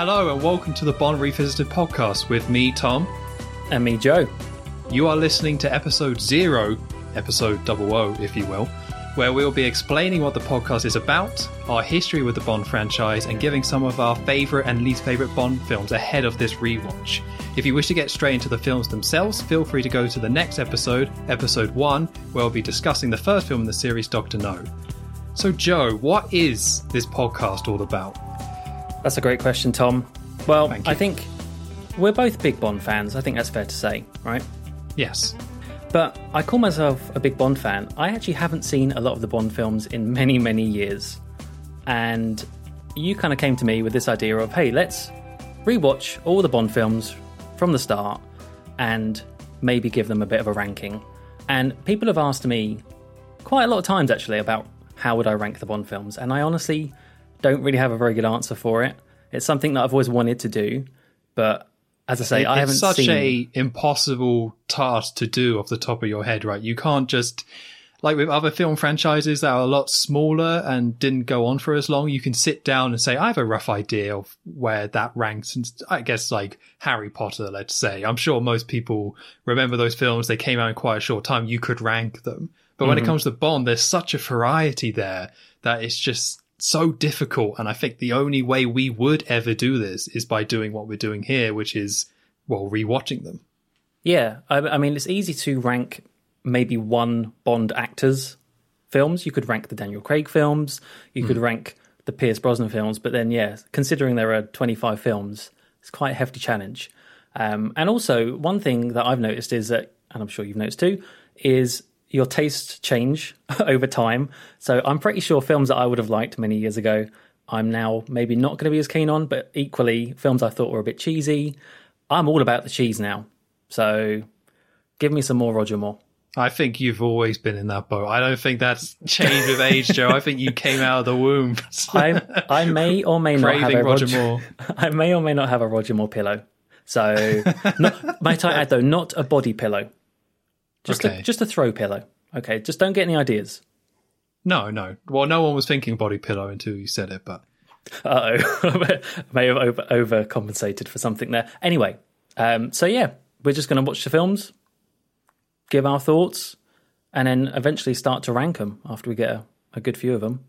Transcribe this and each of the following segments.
Hello and welcome to the Bond Revisited podcast with me, Tom. And me, Joe. You are listening to episode zero, episode double O, if you will, where we'll be explaining what the podcast is about, our history with the Bond franchise, and giving some of our favourite and least favourite Bond films ahead of this rewatch. If you wish to get straight into the films themselves, feel free to go to the next episode, episode one, where we'll be discussing the first film in the series, Doctor No. So, Joe, what is this podcast all about? That's a great question, Tom. Well, I think we're both big Bond fans. I think that's fair to say, right? Yes. But I call myself a big Bond fan. I actually haven't seen a lot of the Bond films in many, many years. And you kind of came to me with this idea of, hey, let's rewatch all the Bond films from the start and maybe give them a bit of a ranking. And people have asked me quite a lot of times actually about how would I rank the Bond films, and I honestly don't really have a very good answer for it. It's something that I've always wanted to do, but as I say, It- I haven't it's such seen. a impossible task to do off the top of your head, right? You can't just like with other film franchises that are a lot smaller and didn't go on for as long. You can sit down and say, I have a rough idea of where that ranks. And I guess like Harry Potter, let's say. I'm sure most people remember those films. They came out in quite a short time. You could rank them. But when it mm-hmm. comes to Bond, there's such a variety there that it's just so difficult. And I think the only way we would ever do this is by doing what we're doing here, which is, well, rewatching them. Yeah, I, I mean, it's easy to rank maybe one Bond actor's films. You could rank the Daniel Craig films, you could rank the Pierce Brosnan films, but then, yeah, considering there are 25 films, it's quite a hefty challenge. Um, and also, one thing that I've noticed is that, and I'm sure you've noticed too, is your tastes change over time. So I'm pretty sure films that I would have liked many years ago, I'm now maybe not going to be as keen on, but equally, films I thought were a bit cheesy, I'm all about the cheese now. So give me some more Roger Moore. I think you've always been in that boat. I don't think that's changed with age, Joe. I think you came out of the womb I I may or may not have a Roger Roger, Moore. I may or may not have a Roger Moore pillow. So not, might I add though, not a body pillow. Just Okay. a just a throw pillow. Okay, just don't get any ideas. No, no. Well, no one was thinking body pillow until you said it, but Uh oh, may have over overcompensated for something there. Anyway, um, so yeah, we're just going to watch the films, give our thoughts, and then eventually start to rank them after we get a, a good few of them.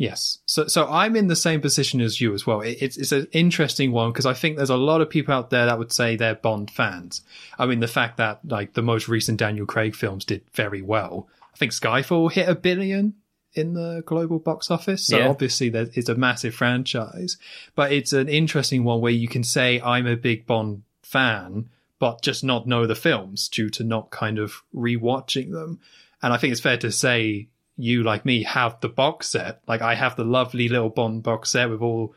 Yes. So, so I'm in the same position as you as well. It, it's, it's an interesting one because I think there's a lot of people out there that would say they're Bond fans. I mean, the fact that like the most recent Daniel Craig films did very well. I think Skyfall hit a billion in the global box office. So Yeah. obviously there, it's a massive franchise, but it's an interesting one where you can say I'm a big Bond fan, but just not know the films due to not kind of rewatching them. And I think it's fair to say you, like me, have the box set. Like I have the lovely little Bond box set with all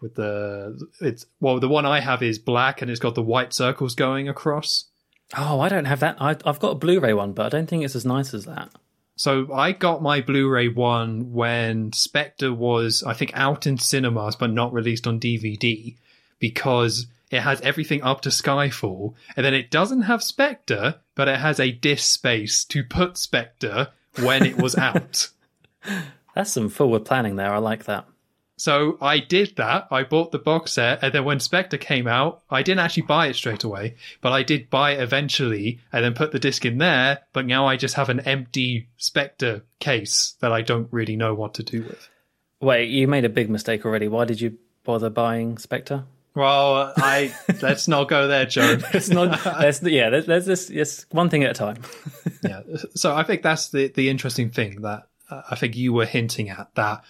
with the it's well the one I have is black and it's got the white circles going across. Oh, I don't have that. I, I've got a Blu-ray one, but I don't think it's as nice as that. So I got my Blu-ray one when Spectre was, I think, out in cinemas but not released on DVD because it has everything up to Skyfall, and then it doesn't have Spectre, but it has a disc space to put Spectre when it was out. That's some forward planning there. I like that. So I did that. I bought the box set, and then when Spectre came out, I didn't actually buy it straight away, but I did buy it eventually, and then put the disc in there. But now I just have an empty Spectre case that I don't really know what to do with. Wait, you made a big mistake already. Why did you bother buying Spectre? Well, I let's not go there, Joe. It's not. there's, yeah, there's, there's this. It's one thing at a time. yeah. So I think that's the the interesting thing that uh, I think you were hinting at that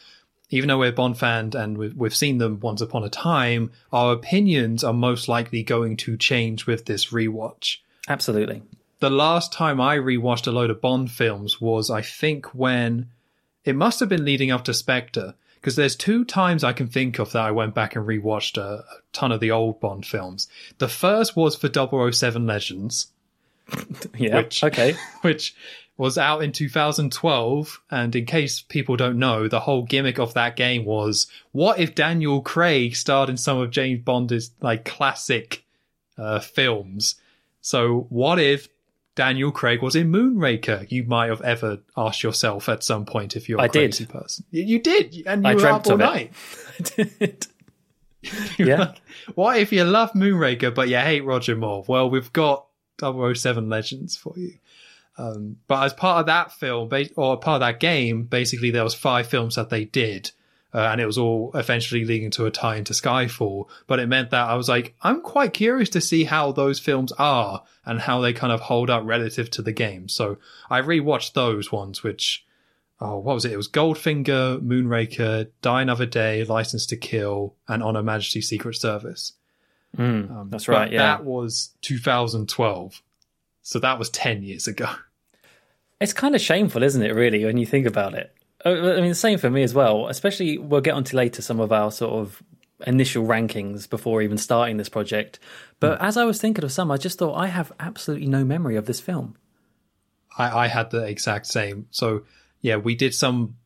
even though we're Bond fans and we've, we've seen them once upon a time, our opinions are most likely going to change with this rewatch. Absolutely. The last time I rewatched a load of Bond films was, I think, when it must have been leading up to Spectre. Because there's two times I can think of that I went back and rewatched a, a ton of the old Bond films. The first was for 007 Legends, Yeah. Which- okay. which was out in 2012. And in case people don't know, the whole gimmick of that game was what if Daniel Craig starred in some of James Bond's like classic uh, films? So what if Daniel Craig was in Moonraker? You might have ever asked yourself at some point if you're a I did. crazy person. You, did, and you I were up all night. I did. Yeah. what if you love Moonraker but you hate Roger Moore? Well, we've got 007 Legends for you. Um, but as part of that film, or part of that game, basically there was five films that they did, uh, and it was all eventually leading to a tie into Skyfall. But it meant that I was like, I'm quite curious to see how those films are and how they kind of hold up relative to the game. So I rewatched those ones, which oh, what was it? It was Goldfinger, Moonraker, Die Another Day, License to Kill, and On Her Majesty's Secret Service. Mm, that's But right. Yeah. That was 2012. So that was 10 years ago. It's kind of shameful, isn't it, really, when you think about it? I mean, same for me as well, especially we'll get onto later some of our sort of initial rankings before even starting this project. But as I was thinking of some, I just thought I have absolutely no memory of this film. I, I had the exact same. So yeah, we did some.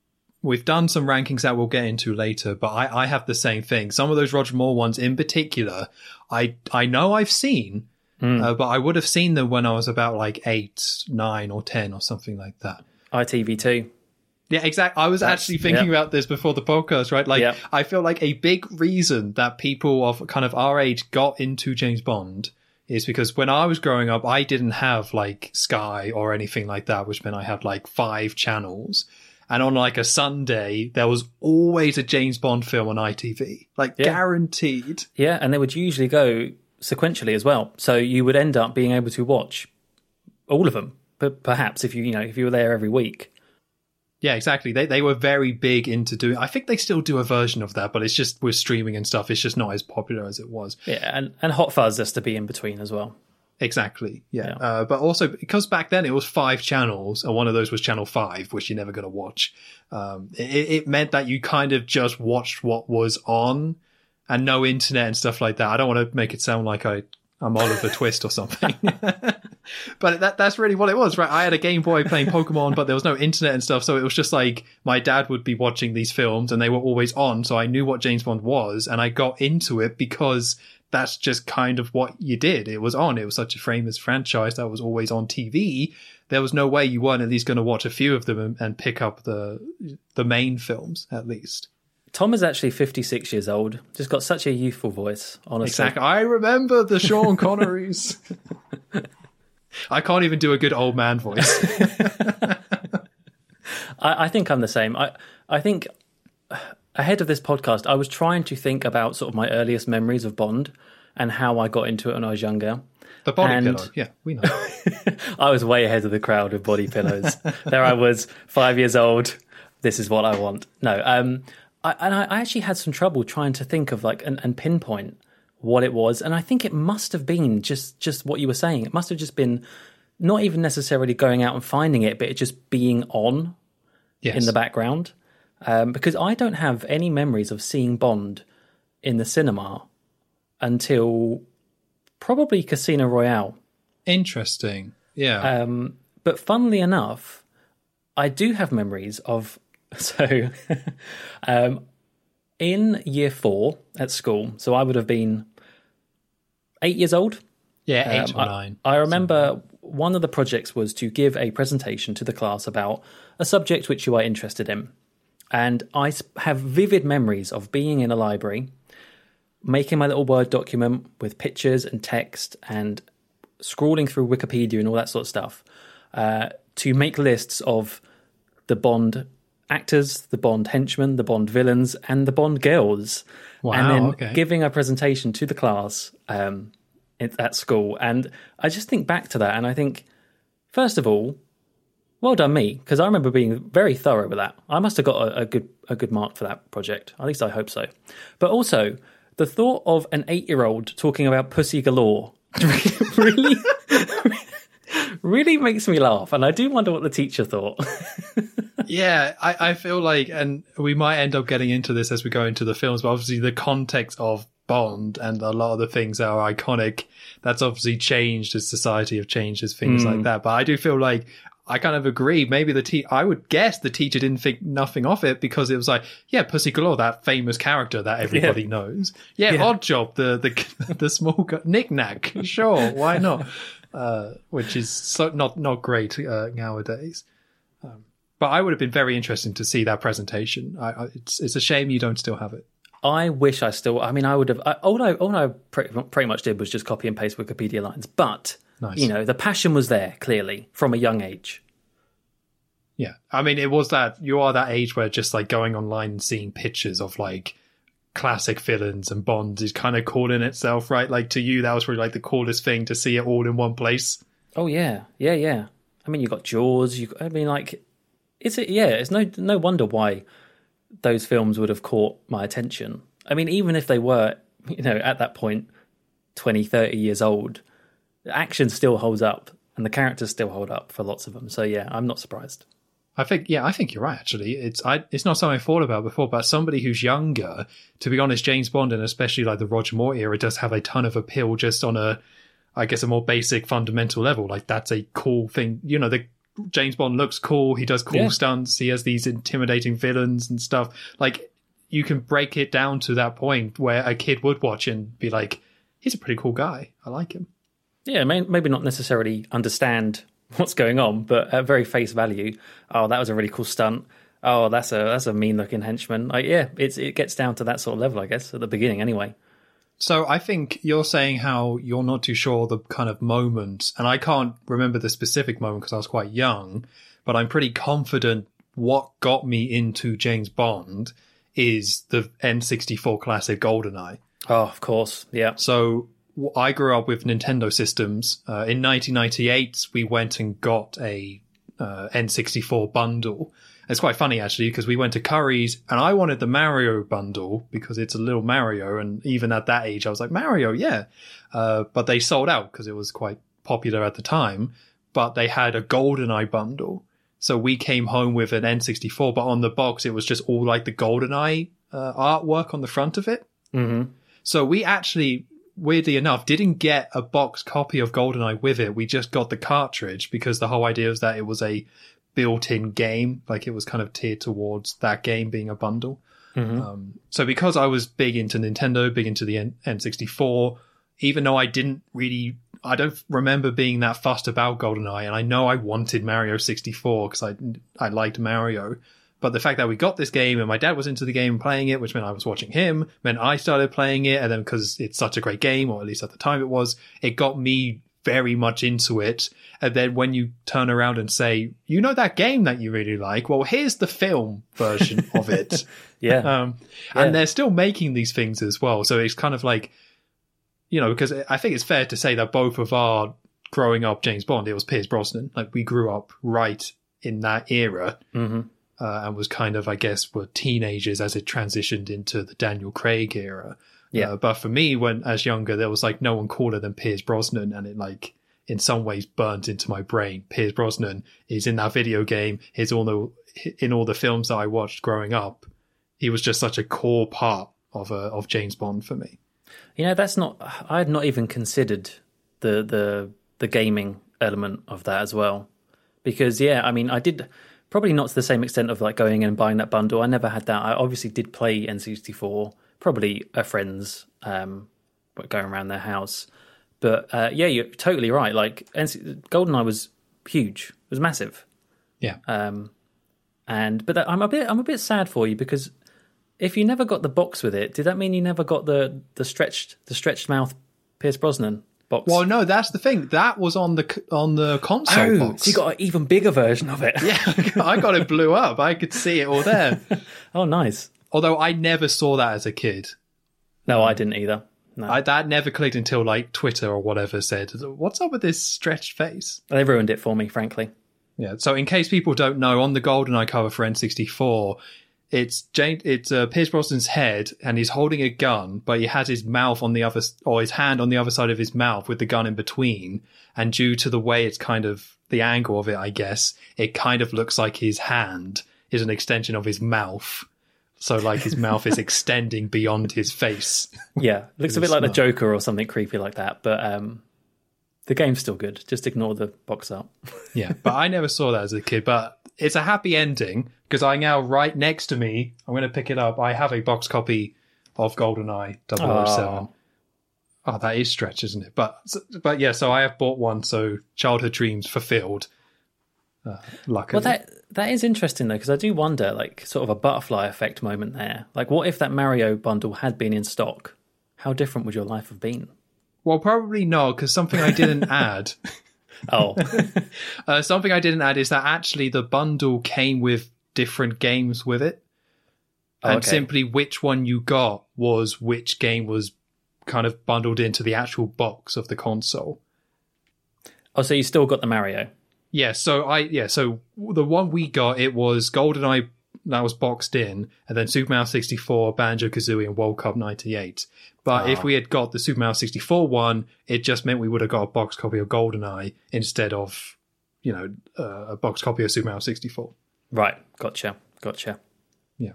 We've done some rankings that we'll get into later, but I, I have the same thing. Some of those Roger Moore ones in particular, I I know I've seen, uh, but I would have seen them when I was about like eight, nine, or ten, or something like that. ITV2. Yeah, exactly. I was actually thinking yeah. about this before the podcast, right? Like, Yeah. I feel like a big reason that people of kind of our age got into James Bond is because when I was growing up, I didn't have like Sky or anything like that, which meant I had like five channels. And on like a Sunday, there was always a James Bond film on ITV, like Yeah. guaranteed. Yeah, and they would usually go sequentially as well. So you would end up being able to watch all of them, but perhaps if you you know if you were there every week. Yeah, exactly. They they were very big into doing. I think they still do a version of that, but it's just with streaming and stuff. It's just not as popular as it was. Yeah, and and Hot Fuzz has to be in between as well. Exactly. Yeah. Yeah. Uh, but also because back then it was five channels, and one of those was channel five, which you're never going to watch. Um, it, it meant that you kind of just watched what was on, and no internet and stuff like that. I don't want to make it sound like I I'm Oliver Twist or something. but that that's really what it was, right? I had a Game Boy playing Pokemon, but there was no internet and stuff, so it was just like my dad would be watching these films, and they were always on, so I knew what James Bond was, and I got into it because that's just kind of what you did. It was on. It was such a famous franchise that was always on TV. There was no way you weren't at least going to watch a few of them and, and pick up the the main films at least. Tom is actually 56 years old. Just got such a youthful voice, honestly. Exactly. I remember the Sean Connerys. I can't even do a good old man voice. I, I think I'm the same. I I think ahead of this podcast, I was trying to think about sort of my earliest memories of Bond and how I got into it when I was younger. The body And- pillow. Yeah, we know. I was way ahead of the crowd with body pillows. there I was, five years old. This is what I want. No, um, I, and I, I actually had some trouble trying to think of like and, and pinpoint what it was, and I think it must have been just just what you were saying. It must have just been not even necessarily going out and finding it, but it just being on Yes. in the background. Um, because I don't have any memories of seeing Bond in the cinema until probably Casino Royale. Interesting. Yeah. Um, but funnily enough, I do have memories of so um, in year four at school. So I would have been eight years old. yeah, eight Um, or I- nine. I remember one of the projects was to give a presentation to the class about a subject which you are interested in. And I have vivid memories of being in a library, making my little Word document with pictures and text and scrolling through Wikipedia and all that sort of stuff uh, to make lists of the Bond actors, the Bond henchmen, the Bond villains, and the Bond girls. Wow, and then okay. giving a presentation to the class um, at school. And I just think back to that and I think, first of all, well done me, because I remember being very thorough with that. I must have got a, a good a good mark for that project. At least I hope so. But also, the thought of an eight year old talking about pussy galore really really makes me laugh. And I do wonder what the teacher thought. yeah, I, I feel like, and we might end up getting into this as we go into the films, but obviously the context of Bond and a lot of the things that are iconic, that's obviously changed as society have changed as things like mm. that. But I do feel like I kind of agree. Maybe the te- I would guess the teacher didn't think nothing of it because it was like, yeah, Pussy Galore, that famous character that everybody knows. Yeah, Yeah. Oddjob, the the the small gu- Nick Nack. Sure, why not? Uh, which is so not not great uh, nowadays. Um, but I would have been very interested to see that presentation. I, I, it's it's a shame you don't still have it. I wish I still. I mean, I would have. I, all I all I pretty, pretty much did was just copy and paste Wikipedia lines. But Nice. you know, the passion was there clearly from a young age. Yeah. I mean, it was that you are that age where just like going online and seeing pictures of like classic villains and Bonds is kind of cool in itself, right? Like to you, that was probably like the coolest thing to see it all in one place. Oh yeah, yeah, yeah. I mean, you got Jaws. You, I mean, like, is it? Yeah, it's no no wonder why those films would have caught my attention. I mean, even if they were, you know, at that point, 20, 30 years old, action still holds up and the characters still hold up for lots of them. So yeah, I'm not surprised. I think, yeah, I think you're right. Actually, it's I, it's not something I thought about before, but somebody who's younger, to be honest, James Bond and especially like the Roger Moore era does have a ton of appeal just on a, I guess, a more basic fundamental level. Like that's a cool thing. You know, the James Bond looks cool. He does cool Yeah. stunts. He has these intimidating villains and stuff. Like you can break it down to that point where a kid would watch and be like, he's a pretty cool guy. I like him. Yeah, may, maybe not necessarily understand what's going on, but at very face value, oh, that was a really cool stunt. Oh, that's a that's a mean looking henchman. Like, yeah, it's it gets down to that sort of level, I guess, at the beginning, anyway. So I think you're saying how you're not too sure the kind of moment, and I can't remember the specific moment because I was quite young, but I'm pretty confident what got me into James Bond is the N64 classic GoldenEye. Oh, of course, yeah. So I grew up with Nintendo systems. Uh, in 1998, we went and got a uh, N64 bundle. It's quite funny actually because we went to Curry's and I wanted the Mario bundle because it's a little Mario, and even at that age, I was like Mario, yeah. Uh, but they sold out because it was quite popular at the time. But they had a GoldenEye bundle, so we came home with an N64. But on the box, it was just all like the GoldenEye uh, artwork on the front of it. hmm So we actually, weirdly enough, didn't get a box copy of GoldenEye with it. We just got the cartridge because the whole idea was that it was a built-in game, like it was kind of tiered towards that game being a bundle. Um, so because I was big into Nintendo, big into the N- N64, even though I didn't really, I don't remember being that fussed about GoldenEye, and I know I wanted Mario 64 because I I liked Mario. But the fact that we got this game and my dad was into the game playing it, which meant I was watching him, meant I started playing it. And then because it's such a great game, or at least at the time it was, it got me very much into it. And then when you turn around and say, you know that game that you really like? Well, here's the film version of it. Yeah. Um, Yeah. And they're still making these things as well. So it's kind of like, you know, because I think it's fair to say that both of our growing up James Bond, it was Pierce Brosnan. Like we grew up right in that era hmm uh, and was kind of, I guess, were teenagers as it transitioned into the Daniel Craig era. Yeah. Uh, but for me, when as younger, there was like no one cooler than Pierce Brosnan, and it like in some ways burnt into my brain. Pierce Brosnan is in that video game. He's all the in all the films that I watched growing up. He was just such a core part of uh, of James Bond for me. You know, that's not. I had not even considered the the the gaming element of that as well, because yeah, I mean, I did probably not to the same extent of like going and buying that bundle. I never had that. I obviously did play N64, probably a friend's um, going around their house, but uh, yeah, you're totally right. Like NC- GoldenEye was huge, it was massive. Yeah. Um, and but that, I'm a bit I'm a bit sad for you because if you never got the box with it, did that mean you never got the the stretched the stretched mouth Pierce Brosnan box? Well, no, that's the thing. That was on the on the console oh, box. so you got an even bigger version of it. yeah, I got it blew up. I could see it all there. oh, nice. Although I never saw that as a kid. No, I didn't either. No, I, that never clicked until like Twitter or whatever said, "What's up with this stretched face?" they ruined it for me, frankly. Yeah. So in case people don't know, on the GoldenEye cover for N64, it's Jane, it's uh, Pierce Brosnan's head, and he's holding a gun, but he has his mouth on the other, or his hand on the other side of his mouth with the gun in between. And due to the way it's kind of the angle of it, I guess it kind of looks like his hand is an extension of his mouth. So like his mouth is extending beyond his face. Yeah, looks a bit like the. Joker or something creepy like that. But um, the game's still good. Just ignore the box art. Yeah, but I never saw that as a kid. But it's a happy ending because I now right next to me, I'm going to pick it up. I have a box copy of GoldenEye 007. Aw. Oh, that is stretch, isn't it? But but yeah, so I have bought one. So childhood dreams fulfilled. Uh, luckily, Well, that that is interesting though, because I do wonder, like, sort of a butterfly effect moment there. Like, what if that Mario bundle had been in stock? How different would your life have been? well, probably not because something I didn't add. Oh, Uh, something I didn't add is that actually the bundle came with different games with it, Oh, and okay. simply which one you got was which game was kind of bundled into the actual box of the console. oh, so you still got the Mario? Yeah, so I yeah, so the one we got it was GoldenEye that was boxed in, and then Super Mario 64, Banjo Kazooie, and World Cup 98. But if Ah. we had got the Super Mario 64 one, it just meant we would have got a box copy of GoldenEye instead of, you know, uh, a box copy of Super Mario 64. Right, gotcha, gotcha. Yeah.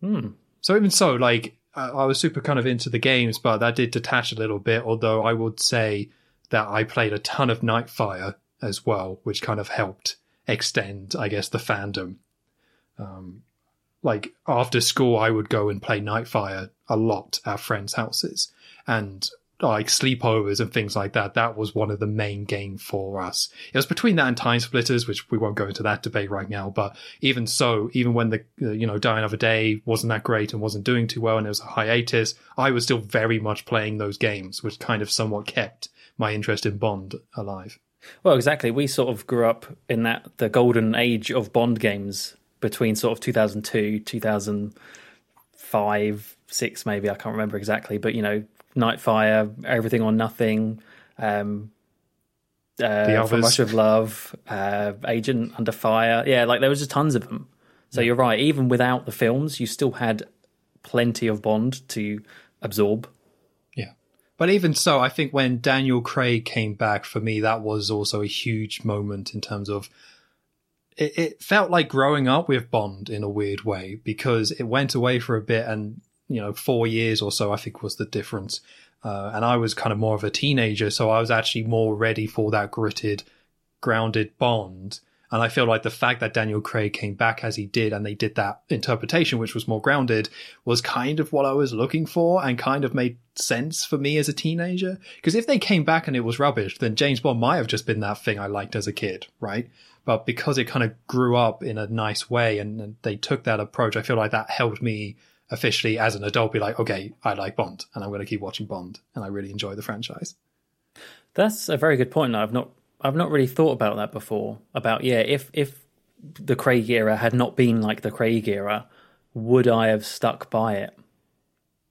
Hmm. So even so, like I I was super kind of into the games, but that did detach a little bit. Although I would say that I played a ton of Nightfire as well, which kind of helped extend, I guess, the fandom. Um, like after school, I would go and play Nightfire a lot at friends' houses, and like sleepovers and things like that. That was one of the main game for us. It was between that and Time Splitters, which we won't go into that debate right now. But even so, even when the uh, you know Die Another Day wasn't that great and wasn't doing too well, and there was a hiatus, I was still very much playing those games, which kind of somewhat kept my interest in Bond alive. Well, exactly. We sort of grew up in that the golden age of Bond games between sort of 2002, 2005, six maybe. I can't remember exactly, but you know, Nightfire, Everything or Nothing, um, uh, The From. Russia with Love, uh, Agent Under Fire. Yeah, like there was just tons of them. So you're right. Even without the films, you still had plenty of Bond to absorb. Yeah. But even so, I think when Daniel Craig came back for me, that was also a huge moment in terms of it, it felt like growing up with Bond in a weird way because it went away for a bit and, you know, four years or so, I think was the difference. Uh, and I was kind of more of a teenager, so I was actually more ready for that gritted, grounded Bond. And I feel like the fact that Daniel Craig came back as he did and they did that interpretation, which was more grounded, was kind of what I was looking for and kind of made sense for me as a teenager. Because if they came back and it was rubbish, then James Bond might have just been that thing I liked as a kid, right? But because it kind of grew up in a nice way and, and they took that approach, I feel like that helped me officially as an adult be like, okay, I like Bond and I'm going to keep watching Bond and I really enjoy the franchise. That's a very good point. I've not I've not really thought about that before. About yeah, if if the Craig era had not been like the Craig era, would I have stuck by it?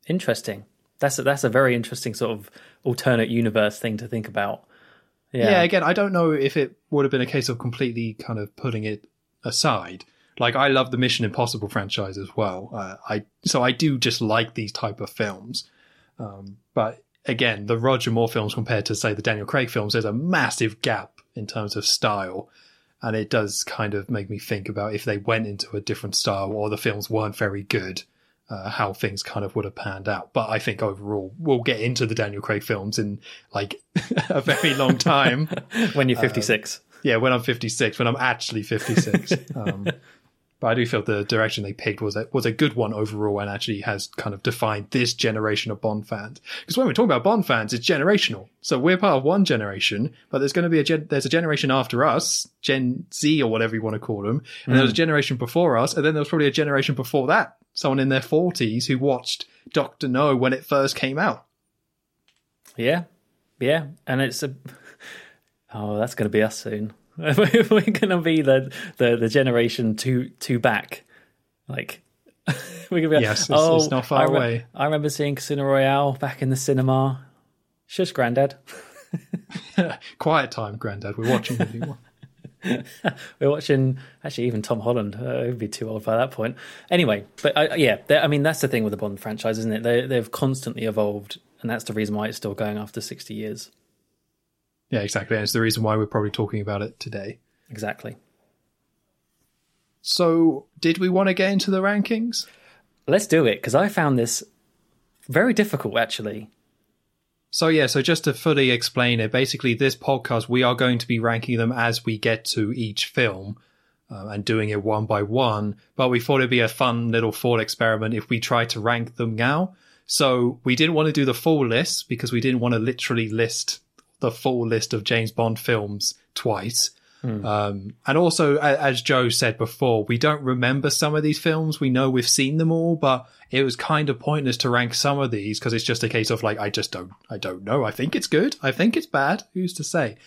Interesting. That's a, that's a very interesting sort of alternate universe thing to think about. Yeah. Yeah, again, I don't know if it would have been a case of completely kind of putting it aside. Like I love the Mission Impossible franchise as well. Uh, I so I do just like these type of films. Um, but again, the Roger Moore films compared to say the Daniel Craig films, there's a massive gap in terms of style, and it does kind of make me think about if they went into a different style or the films weren't very good. Uh, how things kind of would have panned out, but I think overall we'll get into the Daniel Craig films in like a very long time. when you're 56. Yeah, when I'm 56, when I'm actually 56. um, but I do feel the direction they picked was a, was a good one overall and actually has kind of defined this generation of Bond fans. Because when we're talking about Bond fans, it's generational. So we're part of one generation, but there's going to be a gen- there's a generation after us, Gen Z or whatever you want to call them, and there was a mm. generation before us, and then there was probably a generation before that, someone in their 40s who watched Doctor No when it first came out. Yeah, yeah, and it's a oh, that's going to be us soon. We're going to be the, the the generation two two back, like we're going to be. Like, Yes, it's- oh, it's not far I re- away." I remember seeing Casino Royale back in the cinema. Shush, Grandad. Quiet time, Grandad. We're watching the new one. We're watching actually even Tom Holland. Uh, he'd be too old by that point. Anyway, but uh, yeah, I mean that's the thing with the Bond franchise, isn't it? They they've constantly evolved, and that's the reason why it's still going after sixty years. Yeah, exactly. And it's the reason why we're probably talking about it today. Exactly. So, did we want to get into the rankings? Let's do it because I found this very difficult actually. So, yeah, so just to fully explain it, basically, this podcast, we are going to be ranking them as we get to each film uh, and doing it one by one. But we thought it'd be a fun little thought experiment if we try to rank them now. So, we didn't want to do the full list because we didn't want to literally list the full list of James Bond films twice. Um, and also, as Joe said before, we don't remember some of these films. We know we've seen them all, but it was kind of pointless to rank some of these because it's just a case of like, I just don't, I don't know. I think it's good. I think it's bad. Who's to say?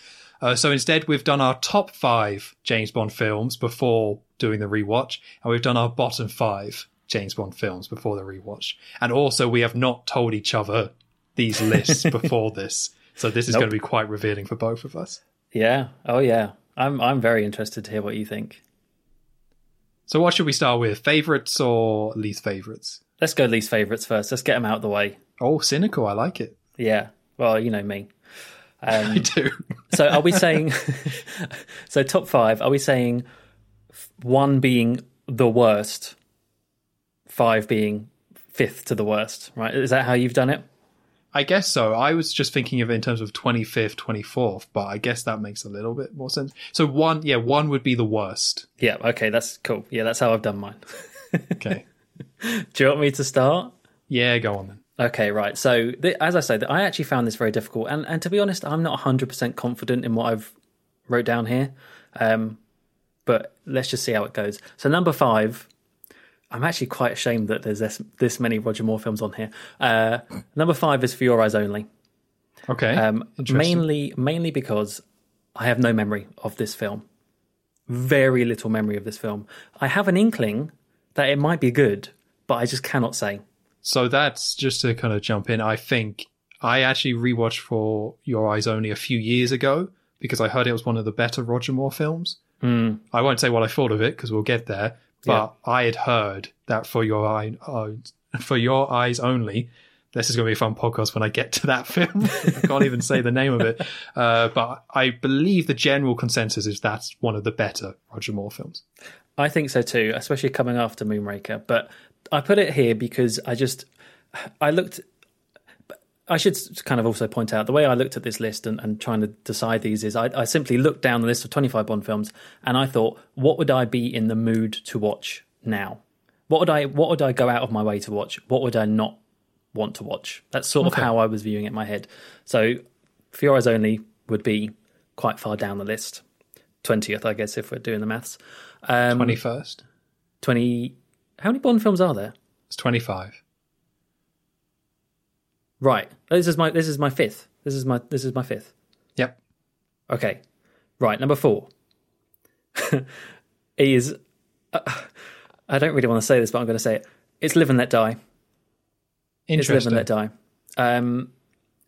Uh, so instead, we've done our top five James Bond films before doing the rewatch, and we've done our bottom five James Bond films before the rewatch. And also, we have not told each other these lists before this, so this is Nope. going to be quite revealing for both of us. Yeah. Oh, yeah. I'm I'm very interested to hear what you think. So, what should we start with? Favorites or least favorites? Let's go least favorites first. Let's get them out of the way. Oh, cynical. I like it. Yeah. Well, you know me. I Um, do. so are we saying? so top five. Are we saying one being the worst, five being fifth to the worst? Right? Is that how you've done it? I guess so. I was just thinking of it in terms of 25th, 24th, but I guess that makes a little bit more sense. So, one, yeah, one would be the worst. Yeah. Okay. That's cool. Yeah. That's how I've done mine. Okay. Do you want me to start? yeah, go on then. Okay, right. So, th- as I said, I actually found this very difficult, and and to be honest, I'm not 100 percent confident in what I've wrote down here. Um, but let's just see how it goes. So, number five, I'm actually quite ashamed that there's this this many Roger Moore films on here. Uh, number five is For Your Eyes Only. Okay. Um, mainly, mainly because I have no memory of this film. Very little memory of this film. I have an inkling that it might be good, but I just cannot say. So that's just to kind of jump in. I think I actually rewatched for Your Eyes Only a few years ago because I heard it was one of the better Roger Moore films. Mm. I won't say what I thought of it because we'll get there. But I had heard that for your eye, uh, for your eyes only. This is going to be a fun podcast when I get to that film. I can't even say the name of it. Uh, but I believe the general consensus is that's one of the better Roger Moore films. I think so too, especially coming after Moonraker. But I put it here because I just I looked. I should kind of also point out the way I looked at this list and, and trying to decide these is I, I simply looked down the list of 25 Bond films and I thought, what would I be in the mood to watch now? What would I what would I go out of my way to watch? What would I not want to watch? That's sort of how I was viewing it in my head. So, Eyes Only would be quite far down the list, twentieth, I guess, if we're doing the maths. Um, 21st. 20 how many bond films are there It's 25. Right. This is my this is my fifth. This is my this is my fifth. Yep. okay. Right number four. Is uh, i don't really want to say this but i'm going to say it. It's live and let die. Interesting. it's live and let die. Um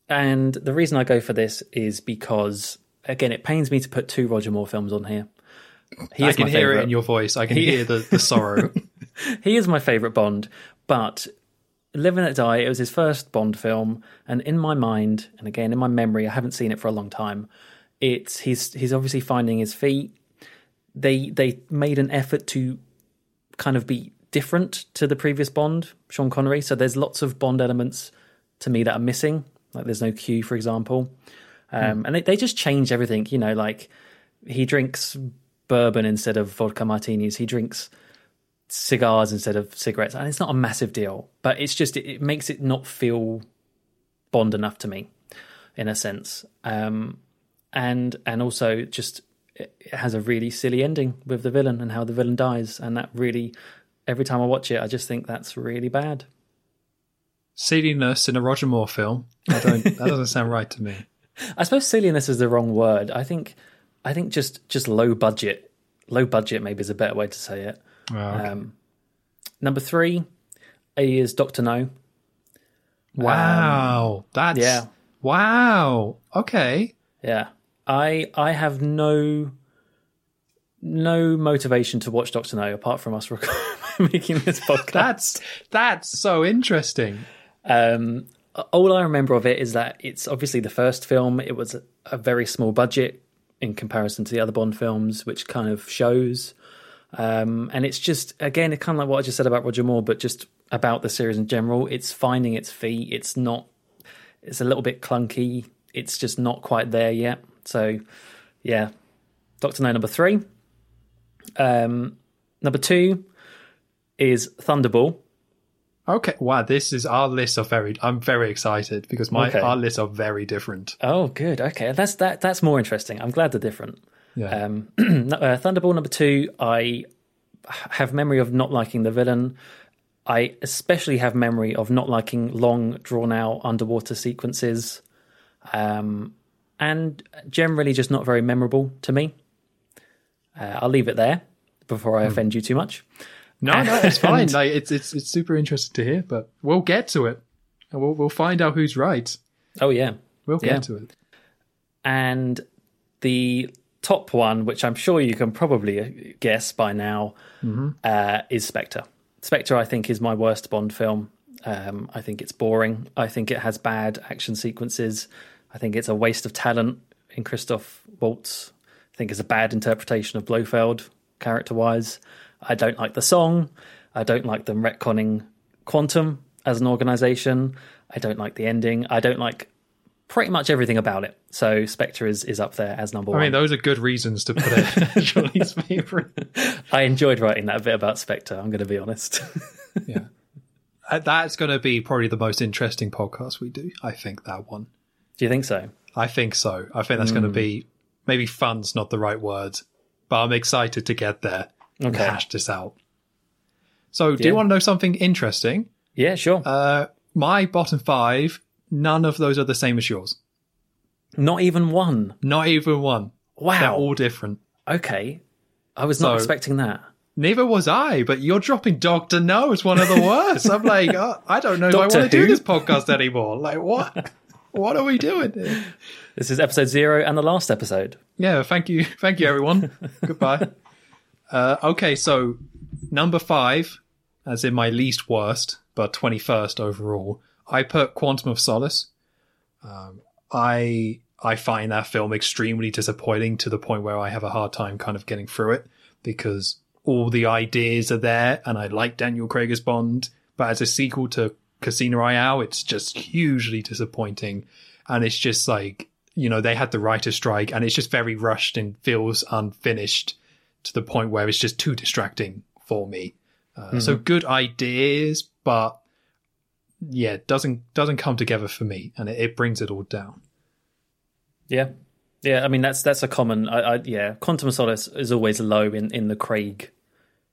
and the reason i go for this is because again it pains me to put two roger moore films on here. He I is can my hear it in your voice. I can He- hear the, the sorrow. he is my favourite Bond, but Live and Let Die, it was his first Bond film, and in my mind, and again in my memory, I haven't seen it for a long time. It's he's he's obviously finding his feet. They they made an effort to kind of be different to the previous Bond, Sean Connery. So there's lots of Bond elements to me that are missing. Like there's no Q, for example, um, and they they just change everything. You know, like he drinks bourbon instead of vodka martinis. He drinks cigars instead of cigarettes, and it's not a massive deal, but it's just it, it makes it not feel Bond enough to me, in a sense. Um, and and also just it has a really silly ending with the villain and how the villain dies, and that really every time I watch it, I just think that's really bad. Silliness in a Roger Moore film. I don't. that doesn't sound right to me. I suppose silliness is the wrong word. I think I think just just low budget, low budget maybe is a better way to say it. Okay. Um, number three is Doctor No. wow, that's yeah. Wow. Okay. Yeah, I I have no no motivation to watch Doctor No apart from us making this podcast. That's that's so interesting. Um, all I remember of it is that it's obviously the first film. It was a very small budget in comparison to the other Bond films, which kind of shows. Um, and it's just again, it's kind of like what I just said about Roger Moore, but just about the series in general. It's finding its feet. It's not. It's a little bit clunky. It's just not quite there yet. So, yeah, Doctor No number three. Um, number two is Thunderball. Okay. Wow. This is our lists are very. I'm very excited because my Okay. our lists are very different. Oh, good. Okay, that's that. That's more interesting. I'm glad they're different. Yeah. Um, uh, Thunderball number two, I have memory of not liking the villain. I especially have memory of not liking long, drawn out underwater sequences, um, and generally just not very memorable to me. Uh, I'll leave it there before I offend you too much. no, no, it's fine. And- Like it's it's it's super interesting to hear, but we'll get to it, and we'll we'll find out who's right. Oh yeah, We'll get Yeah. to it. and the top one, which I'm sure you can probably guess by now, uh, is Spectre. Spectre, I think, is my worst Bond film. Um, I think it's boring. I think it has bad action sequences. I think it's a waste of talent in Christoph Waltz. I think it's a bad interpretation of Blofeld, character wise. I don't like the song. I don't like them retconning Quantum as an organization. I don't like the ending. I don't like pretty much everything about it. So Spectre is, is up there as number I one. I mean, those are good reasons to put it least favorite. I enjoyed writing that bit about Spectre, I'm going to be honest. Yeah, Uh, that's going to be probably the most interesting podcast we do. I think that one. Do you think so? I think so. I think that's going to be maybe fun's not the right word, but I'm excited to get there and Okay. hash this out. So, do Yeah. you want to know something interesting? Yeah, sure. Uh, my bottom five, none of those are the same as yours. Not even one. Not even one. Wow. They're all different. okay. I was not So- expecting that. Neither was I, but you're dropping Doctor No as one of the worst. I'm like, uh, I don't know if I want to do this podcast anymore. Like, what? what are we doing? here? This is episode zero and the last episode. Yeah, thank you, thank you, everyone. Goodbye. Uh, okay, so number five, as in my least worst, but twenty first overall, I put Quantum of Solace. Um, I I find that film extremely disappointing to the point where I have a hard time kind of getting through it because all the ideas are there, and I like Daniel Craig as Bond, but as a sequel to Casino Royale, it's just hugely disappointing, and it's just like you know they had the writer strike, and it's just very rushed and feels unfinished to the point where it's just too distracting for me. Uh, So good ideas, but yeah, doesn't doesn't come together for me, and it, it brings it all down. Yeah. Yeah, I mean that's that's a common I, I yeah, Quantum of Solace is always low in, in the Craig,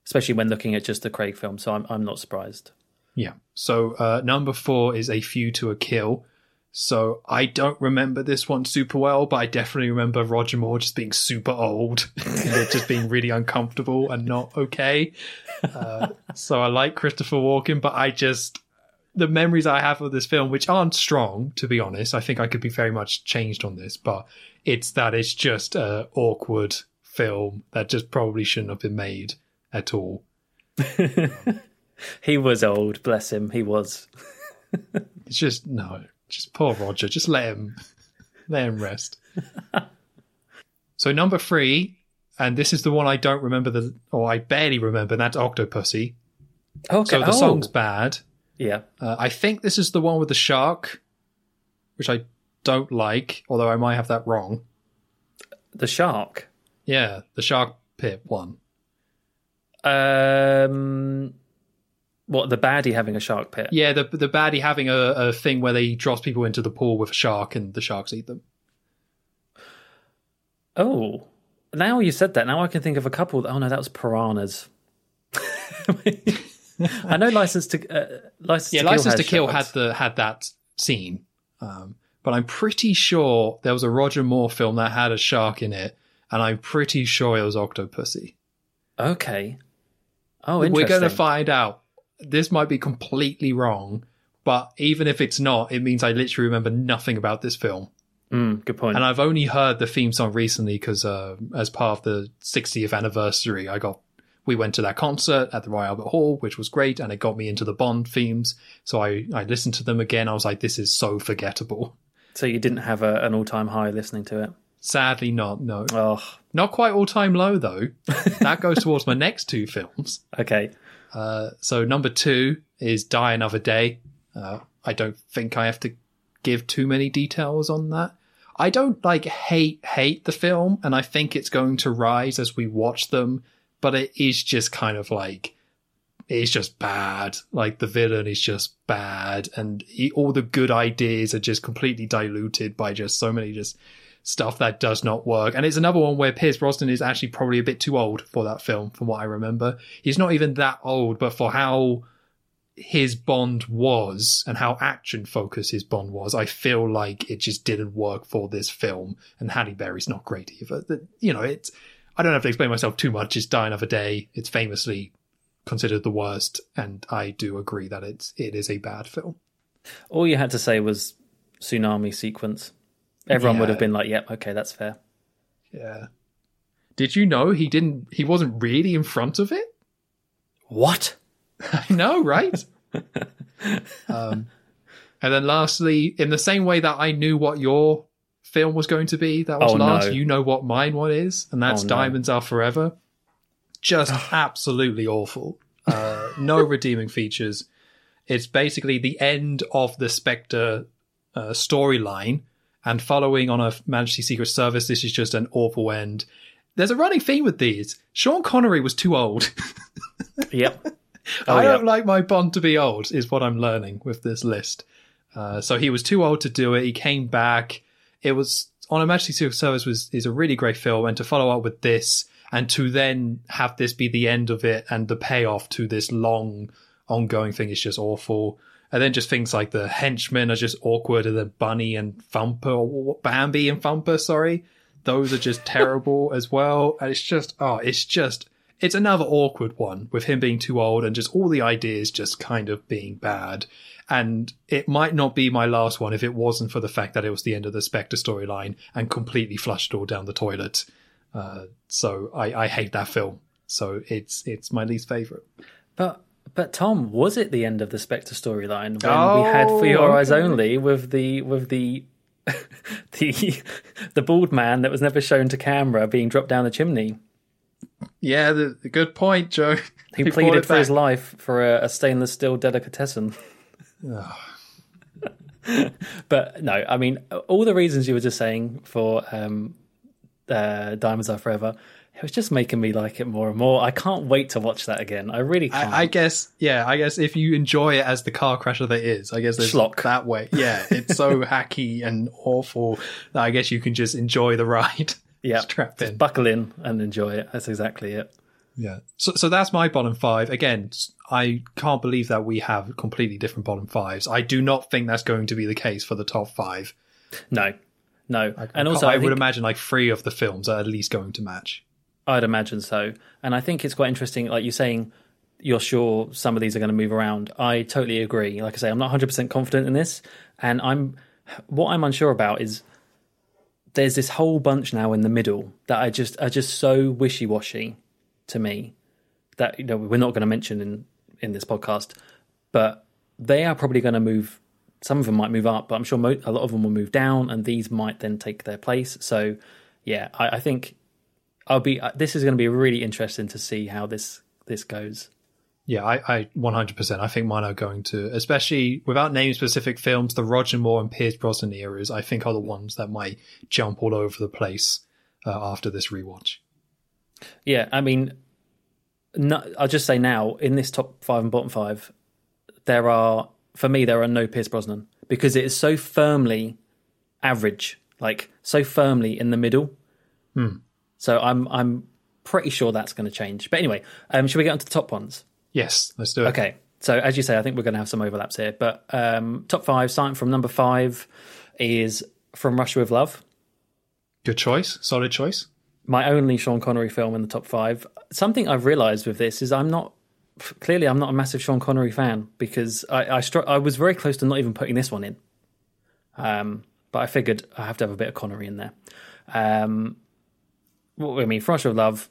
especially when looking at just the Craig film, so I'm I'm not surprised. Yeah. So uh, number four is a View to a kill. So I don't remember this one super well, but I definitely remember Roger Moore just being super old just being really uncomfortable and not okay. Uh, so I like Christopher Walken, but I just the memories I have of this film, which aren't strong, to be honest. I think I could be very much changed on this, but it's that it's just a awkward film that just probably shouldn't have been made at all. He was old, bless him. He was. It's just no, just poor Roger. Just let him, let him rest. so number three, and this is the one I don't remember the, or I barely remember. And that's Octopussy. Okay. So the oh. song's bad. Yeah. Uh, I think this is the one with the shark, which I don't like, although I might have that wrong. The shark. Yeah, the shark pit one. Um what the baddie having a shark pit? Yeah, the the baddie having a, a thing where they drops people into the pool with a shark and the sharks eat them. Oh, now you said that. Now I can think of a couple. Oh no, that was piranhas. I know license to uh, license Yeah, to License kill to Kill had the had that scene, um, but I'm pretty sure there was a Roger Moore film that had a shark in it, and I'm pretty sure it was Octopussy. Okay. Oh, We're going to find out. This might be completely wrong, but even if it's not, it means I literally remember nothing about this film. Mm, good point. And I've only heard the theme song recently because, uh, as part of the 60th anniversary, I got we went to that concert at the Royal Albert Hall, which was great, and it got me into the Bond themes. So I I listened to them again. I was like, this is so forgettable. so you didn't have a, an all-time high listening to it. Sadly, not no, Oh, not quite all time low though. that goes towards my next two films. okay. Uh, so number two is Die Another Day. Uh, I don't think I have to give too many details on that. I don't like hate hate the film, and I think it's going to rise as we watch them. But it is just kind of like it's just bad. Like the villain is just bad, and he, all the good ideas are just completely diluted by just so many just stuff that does not work. And it's another one where Pierce Brosnan is actually probably a bit too old for that film, from what I remember. He's not even that old, but for how his Bond was and how action focused his Bond was, I feel like it just didn't work for this film. And Halle Berry's not great either. The, you know, it's I don't have to explain myself too much. It's Die Another Day. It's famously considered the worst, and I do agree that it's it is a bad film. All you had to say was tsunami sequence. Everyone Yeah. would have been like, "Yep, okay, that's fair." Yeah. Did you know he didn't? He wasn't really in front of it. What? I know, right? um, and then lastly, in the same way that I knew what your film was going to be, that was Oh, last, no. you know what mine one is, and that's Oh, no. Diamonds Are Forever. Just absolutely awful. Uh, no redeeming features. It's basically the end of the Spectre uh, storyline, and following on Her Majesty Secret Service, this is just an awful end. There's a running theme with these. Sean Connery was too old. Yep. Oh, I don't like my Bond to be old, is what I'm learning with this list. Uh, so he was too old to do it. He came back. It was on Her Majesty Secret Service was is a really great film, and to follow up with this, and to then have this be the end of it, and the payoff to this long ongoing thing is just awful. And then just things like the henchmen are just awkward, and then Bunny and Thumper, or Bambi and Thumper, sorry, those are just terrible as well. And it's just, oh, it's just, it's another awkward one with him being too old and just all the ideas just kind of being bad. And it might not be my last one if it wasn't for the fact that it was the end of the Spectre storyline and completely flushed it all down the toilet. Uh, so I, I hate that film. So it's it's my least favorite. But but Tom, was it the end of the Spectre storyline when Oh, we had For Your Eyes. Only with the with the the the bald man that was never shown to camera being dropped down the chimney? Yeah, the, the good point, Joe. He brought pleaded for his life for a, a stainless steel delicatessen. but no, I mean, all the reasons you were just saying for um, uh, Diamonds Are Forever, it was just making me like it more and more. I can't wait to watch that again. I really can't. I, I guess, yeah, I guess if you enjoy it as the car crasher that is, I guess there's Schlock. that way. Yeah, it's so hacky and awful that I guess you can just enjoy the ride. Yeah, strap in. buckle in and enjoy it. That's exactly it. Yeah. So, so that's my bottom five. Again, I can't believe that we have completely different bottom fives. I do not think that's going to be the case for the top five. No, no, I and also I, I, would imagine like three of the films are at least going to match. I'd imagine so. And I think it's quite interesting, like you're saying, you're sure some of these are going to move around. I totally agree. Like I say, I'm not 100% confident in this. And I'm, what I'm unsure about is there's this whole bunch now in the middle that I just are just so wishy washy to me that, you know, we're not going to mention in, in this podcast, but they are probably going to move. Some of them might move up, but I'm sure mo- a lot of them will move down, and these might then take their place. So, yeah, I, I think I'll be. uh, This is going to be really interesting to see how this this goes. Yeah, I, I 100%. I think mine are going to, especially without naming specific films, the Roger Moore and Pierce Brosnan eras, I think are the ones that might jump all over the place uh, after this rewatch. Yeah, I mean, no, I'll just say now in this top five and bottom five, there are for me there are no Pierce Brosnan because it is so firmly average, like so firmly in the middle. So I'm I'm pretty sure that's going to change. But anyway, um, should we get on to the top ones? Yes, let's do it. Okay. So as you say, I think we're going to have some overlaps here. But um, top five, starting from number five, is from Russia with Love. Good choice. Solid choice. my only Sean Connery film in the top five. Something I've realised with this is I'm not clearly I'm not a massive Sean Connery fan because I I, str- I was very close to not even putting this one in. Um, but I figured I have to have a bit of Connery in there. Um, what I mean, For Russia of Love,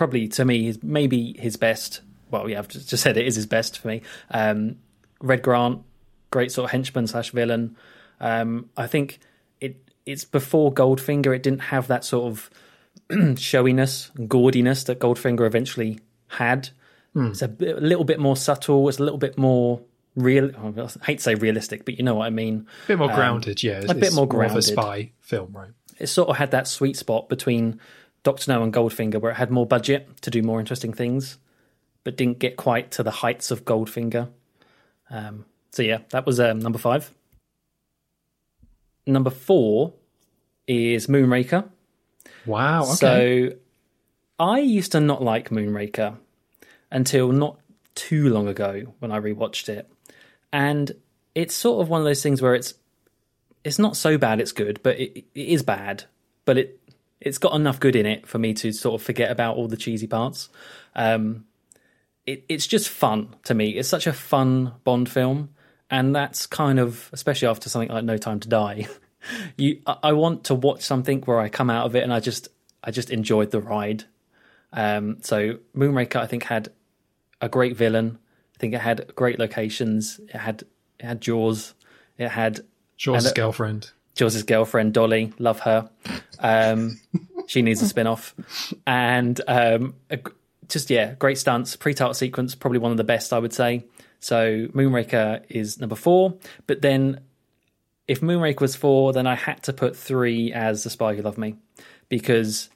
probably to me is maybe his best. Well, yeah, I've just, said it is his best for me. Um, Red Grant, great sort of henchman slash villain. Um, I think it it's before Goldfinger. It didn't have that sort of showiness and gaudiness that Goldfinger eventually had. It's a, bit, a little bit more subtle. It's a little bit more real. I hate to say realistic, but you know what I mean. A bit more grounded, yeah. It's, Um, a bit it's more of a grounded. spy film, right? It sort of had that sweet spot between Doctor No and Goldfinger, where it had more budget to do more interesting things, but didn't get quite to the heights of Goldfinger. Um, so yeah, that was um, number five. Number four is Moonraker. Wow. Okay. So I used to not like Moonraker until not too long ago when I rewatched it. And it's sort of one of those things where it's it's not so bad it's good, but it, it is bad. But it it's got enough good in it for me to sort of forget about all the cheesy parts. Um, it, it's just fun to me. It's such a fun Bond film, and that's kind of especially after something like No Time to Die. you, I, I want to watch something where I come out of it and I just I just enjoyed the ride. Um, so Moonraker, I think, had a great villain. I think it had great locations. It had it had Jaws. It had Jaws' girlfriend. Jaws' girlfriend Dolly. Love her. Um, she needs a spin off. And um, a, just yeah, great stunts. Pre-title sequence, probably one of the best, I would say. So Moonraker is number four. But then, if Moonraker was four, then I had to put three as The Spy Who Loved Me because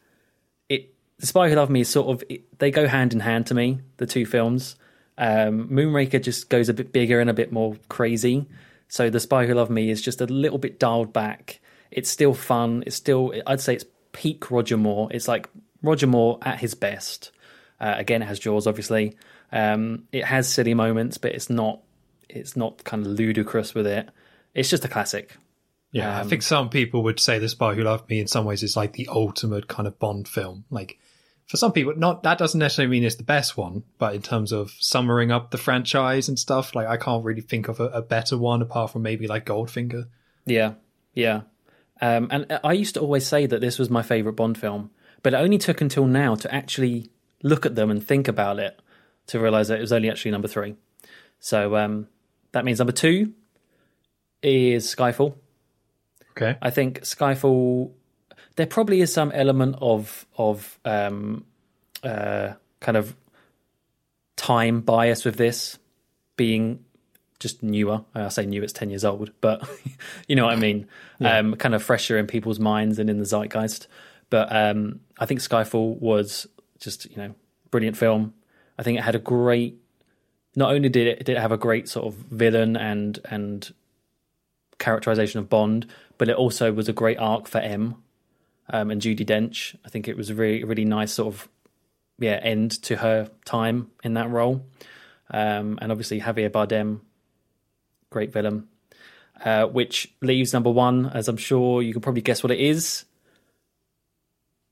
it The Spy Who Loved Me is sort of it, they go hand in hand to me. The two films. Um, Moonraker just goes a bit bigger and a bit more crazy. So The Spy Who Loved Me is just a little bit dialed back. It's still fun. It's still I'd say it's peak Roger Moore. It's like Roger Moore at his best. Uh, again, it has Jaws, obviously. Um, it has silly moments, but it's not it's not kind of ludicrous with it. It's just a classic. Yeah, Um, I think some people would say The Spy Who Loved Me in some ways is like the ultimate kind of Bond film. Like for some people, not that doesn't necessarily mean it's the best one, but in terms of summing up the franchise and stuff, like I can't really think of a, a better one apart from maybe like Goldfinger. Yeah, yeah. Um, and I used to always say that this was my favorite Bond film, but it only took until now to actually look at them and think about it to realize that it was only actually number three. So um, that means number two is Skyfall. Okay. I think Skyfall. There probably is some element of of um, uh, kind of time bias with this being just newer. I say new; it's ten years old, but you know what I mean. Um, kind of fresher in people's minds and in the zeitgeist. But um, I think Skyfall was just you know brilliant film. I think it had a great. Not only did it did it have a great sort of villain and and characterization of Bond, but it also was a great arc for M um, and Judi Dench. I think it was a really really nice sort of yeah end to her time in that role. Um, and obviously Javier Bardem, great villain. Uh, which leaves number one, as I'm sure you can probably guess what it is.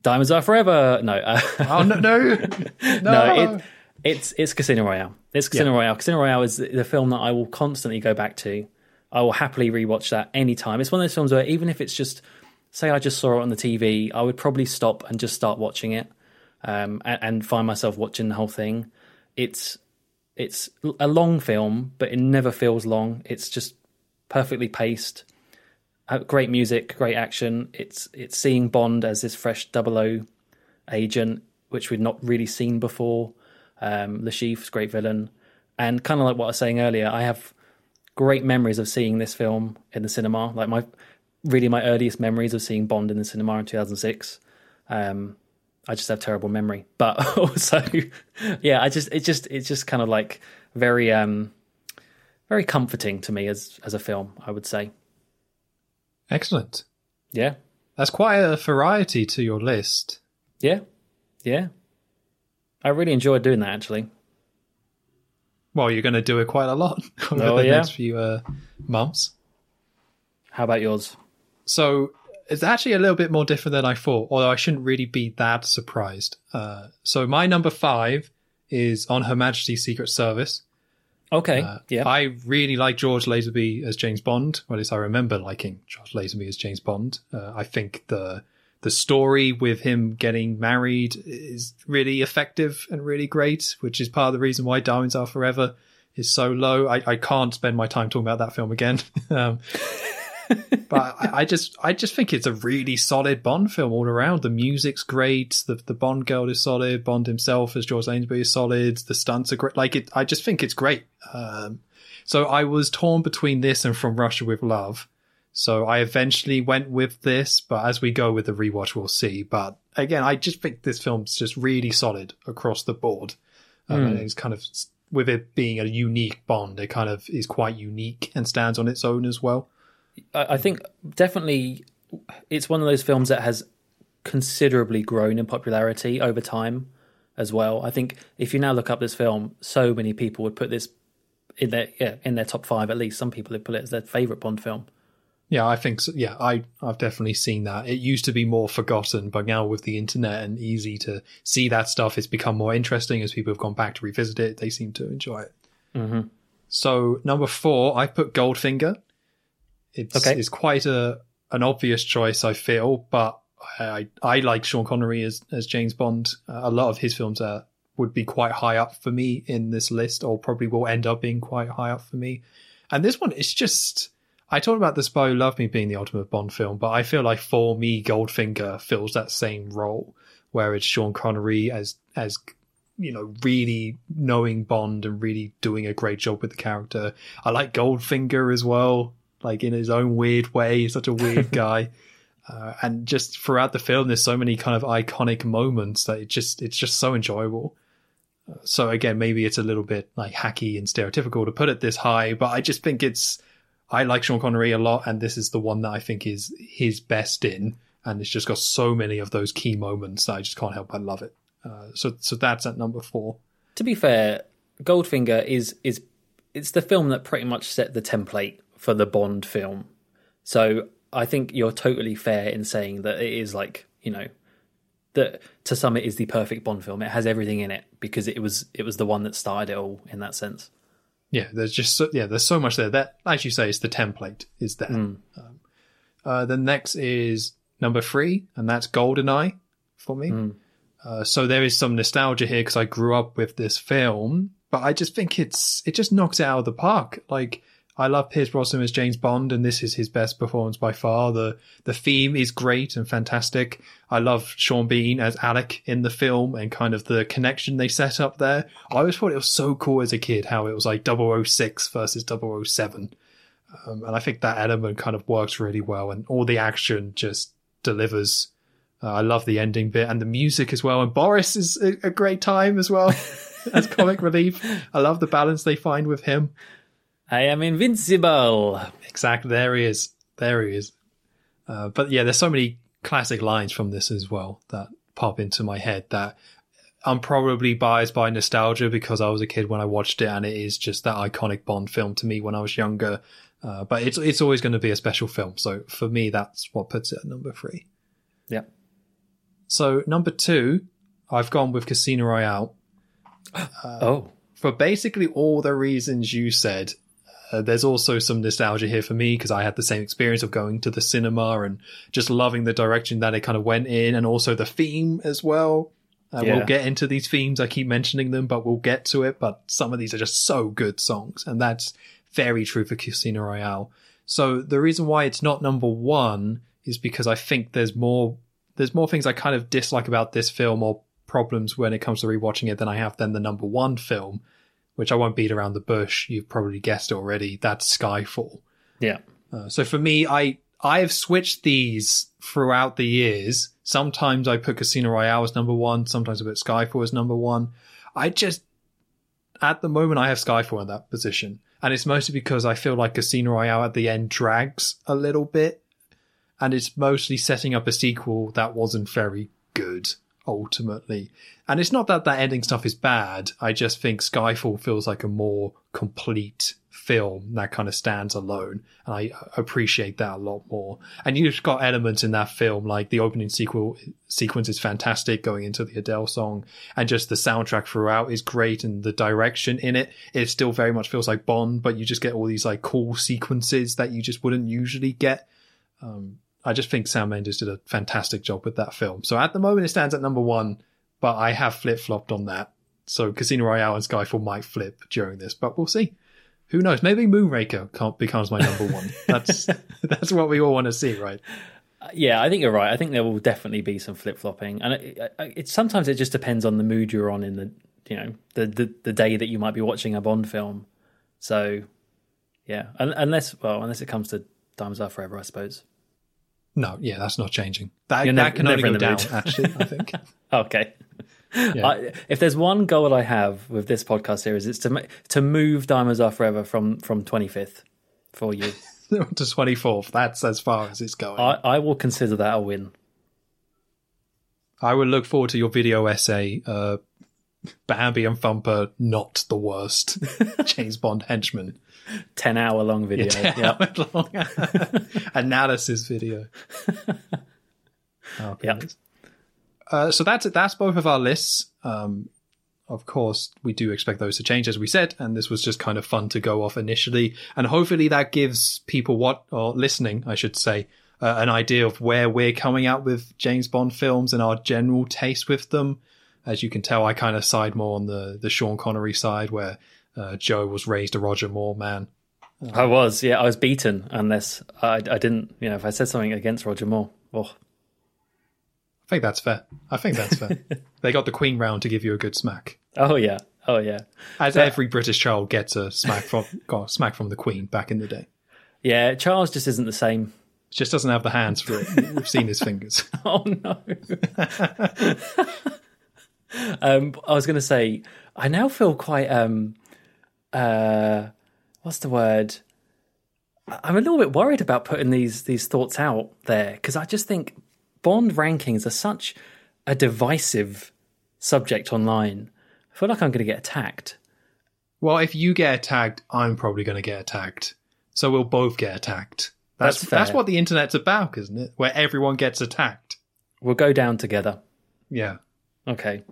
Diamonds Are Forever. No, uh, Oh no, no, no! no, it, it's it's Casino Royale. It's Casino Yeah. Royale. Casino Royale is the film that I will constantly go back to. I will happily rewatch that anytime. It's one of those films where even if it's just say I just saw it on the TV, I would probably stop and just start watching it, um, and, and find myself watching the whole thing. It's it's a long film, but it never feels long. It's just perfectly paced. Uh, great music, great action. It's it's seeing Bond as this fresh double O agent, which we'd not really seen before. Um, Le Chiffre's great villain, and kind of like what I was saying earlier, I have great memories of seeing this film in the cinema. Like my really my earliest memories of seeing Bond in the cinema in 2006. Um, I just have terrible memory, but also, yeah, I just it just it's just kind of like very um very comforting to me as as a film. I would say, Excellent. yeah, That's quite a variety to your list. yeah, yeah. I really enjoyed doing that actually. Well, you're going to do it quite a lot over Oh, the yeah? next few uh, months. How about yours? So it's actually a little bit more different than I thought, although I shouldn't really be that surprised. Uh, so my number five is on Her Majesty's Secret Service. Okay, Uh, yeah, I really like George Lazenby as James Bond. Well, at least I remember liking George Lazenby as James Bond. Uh, I think the the story with him getting married is really effective and really great, which is part of the reason why Diamonds Are Forever is so low. I, I can't spend my time talking about that film again. um, but I, I just I just think it's a really solid Bond film all around. The music's great. The the Bond girl is solid. Bond himself as George Lazenby is solid. The stunts are great. Like it, I just think it's great. Um, so I was torn between this and From Russia with Love. So I eventually went with this, but as we go with the rewatch, we'll see. But again, I just think this film's just really solid across the board. Um, and it's kind of with it being a unique Bond, it kind of is quite unique and stands on its own as well. I, I think definitely it's one of those films that has considerably grown in popularity over time as well. I think if you now look up this film, so many people would put this in their yeah in their top five at least. Some people would put it as their favorite Bond film. Yeah, I think so. Yeah, I I've definitely seen that. It used to be more forgotten, but now with the internet and easy to see that stuff, it's become more interesting as people have gone back to revisit it. They seem to enjoy it. Mm-hmm. So number four, I put Goldfinger. It's Okay. it's quite a an obvious choice, I feel, but I I like Sean Connery as as James Bond. Uh, a lot of his films are would be quite high up for me in this list, or probably will end up being quite high up for me. And this one, it's just I talked about The Spy Who Loved Me being the ultimate Bond film, but I feel like for me, Goldfinger fills that same role, where it's Sean Connery as as you know really knowing Bond and really doing a great job with the character. I like Goldfinger as well, like in his own weird way. He's such a weird guy. Uh, and just throughout the film, there's so many kind of iconic moments that it just it's just so enjoyable. Uh, So again, maybe it's a little bit like hacky and stereotypical to put it this high, but I just think it's I like Sean Connery a lot, and this is the one that I think is his best in, and it's just got so many of those key moments that I just can't help but love it. Uh, so so that's at number four. To be fair, Goldfinger is is it's the film that pretty much set the template for the Bond film. So I think you're totally fair in saying that it is like you know that to some it is the perfect Bond film. It has everything in it because it was it was the one that started it all in that sense. Yeah, there's just so, yeah, there's so much there. That as you say, it's the template is there. Um, uh, the next is number three, and that's Goldeneye for me. Uh, so there is some nostalgia here because I grew up with this film, but I just think it's it just knocks it out of the park. Like I love Pierce Brosnan as James Bond, and this is his best performance by far. the The theme is great and fantastic. I love Sean Bean as Alec in the film, and kind of the connection they set up there. I always thought it was so cool as a kid how it was like 006 versus 007. Um, and I think that element kind of works really well, and all the action just delivers. Uh, I love the ending bit and the music as well. And Boris is a, a great time as well as comic relief. I love the balance they find with him. I am invincible. Exactly, there he is. There he is. Uh, but yeah, there's so many classic lines from this as well that pop into my head that I'm probably biased by nostalgia because I was a kid when I watched it, and it is just that iconic Bond film to me when I was younger. Uh, but it's it's always going to be a special film. So for me, that's what puts it at number three. Yeah. So number two, I've gone with Casino Royale oh, for basically all the reasons you said. Uh, there's also some nostalgia here for me because I had the same experience of going to the cinema and just loving the direction that it kind of went in, and also the theme as well. Uh, Yeah. We'll get into these themes. I keep mentioning them, but we'll get to it. But some of these are just so good songs, and that's very true for Casino Royale. So the reason why it's not number one is because I think there's more there's more things I kind of dislike about this film or problems when it comes to rewatching it than I have than the number one film, which I won't beat around the bush. You've probably guessed already. That's Skyfall. yeah. Uh, so for me, I I have switched these throughout the years. Sometimes I put Casino Royale as number one. Sometimes I put Skyfall as number one. I just at the moment I have Skyfall in that position, and it's mostly because I feel like Casino Royale at the end drags a little bit, and it's mostly setting up a sequel that wasn't very ultimately. And it's not that that ending stuff is bad. I just think Skyfall feels like a more complete film that kind of stands alone, and I appreciate that a lot more. And you've got elements in that film, like the opening sequel sequence is fantastic, going into the Adele song, and just the soundtrack throughout is great, and the direction in it, it still very much feels like Bond, but you just get all these like cool sequences that you just wouldn't usually get. Um, I just think Sam Mendes did a fantastic job with that film. So at the moment, it stands at number one, but I have flip flopped on that. So Casino Royale and Skyfall might flip during this, but we'll see. Who knows? Maybe Moonraker can't, becomes my number one. That's that's what we all want to see, right? Uh, yeah, I think you're right. I think there will definitely be some flip flopping, and it, it, uh, it sometimes it just depends on the mood you're on in the you know the, the the day that you might be watching a Bond film. So yeah, unless well, unless it comes to Diamonds Are Forever, I suppose. No, yeah, that's not changing. That You're that nev- can only never go down. Actually, I think. Okay. Yeah. I, if there's one goal I have with this podcast series, it's to ma- to move Diamonds Are Forever from from 25th for you. to twenty fourth. That's as far as it's going. I, I will consider that a win. I will look forward to your video essay. Uh, Bambi and Thumper, not the worst James Bond henchman. 10 hour long video. Yeah. long analysis video. Oh, goodness. Uh, so that's that's both of our lists. Um, of course, we do expect those to change, as we said, and this was just kind of fun to go off initially, and hopefully that gives people what or listening, I should say, uh, an idea of where we're coming out with James Bond films and our general taste with them. As you can tell, I kind of side more on the the Sean Connery side, where uh, Joe was raised a Roger Moore man. I was, yeah, I was beaten unless I, I didn't, you know, if I said something against Roger Moore. Oh, I think that's fair. I think that's fair. they got the Queen round to give you a good smack. oh yeah. Oh, yeah. As every British child gets a smack from got a smack from the Queen back in the day. Yeah, Charles just isn't the same. Just doesn't have the hands for it. We've seen his fingers. Oh no. Um, I was going to say, I now feel quite. Um, uh, what's the word? I'm a little bit worried about putting these these thoughts out there because I just think Bond rankings are such a divisive subject online. I feel like I'm going to get attacked. Well, if you get attacked, I'm probably going to get attacked. So we'll both get attacked. That's That's that's, what the internet's about, isn't it? Where everyone gets attacked. We'll go down together. Yeah. Okay.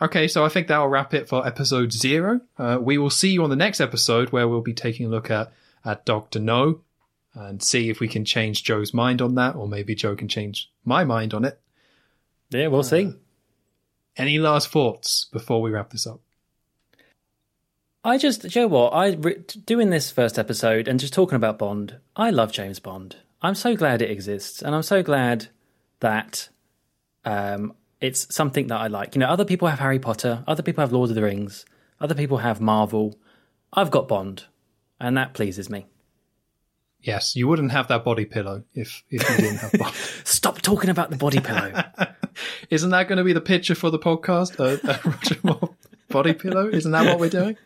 Okay, so I think that'll wrap it for episode zero. Uh, we will see you on the next episode where we'll be taking a look at, at Dr. No and see if we can change Joe's mind on that, or maybe Joe can change my mind on it. Yeah, we'll see. Any last thoughts before we wrap this up? I just, Joe, you know what? I re- doing this first episode and just talking about Bond. I love James Bond. I'm so glad it exists, and I'm so glad that um, it's something that I like. You know, other people have Harry Potter, other people have Lord of the Rings, other people have Marvel. I've got Bond, and that pleases me. Yes, you wouldn't have that body pillow if, if you didn't have Bond. Stop talking about the body pillow. Isn't that going to be the picture for the podcast? Uh, Roger Moore body pillow? Isn't that what we're doing?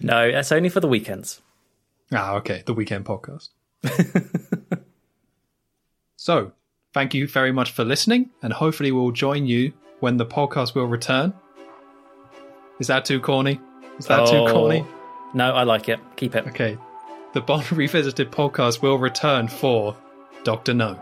no, that's only for the weekends. Ah, okay, the weekend podcast. so, thank you very much for listening, and hopefully we'll join you when the podcast will return. Is that too corny? Is that Oh. too corny? No, I like it. Keep it. Okay. The Bond Revisited podcast will return for Dr. No.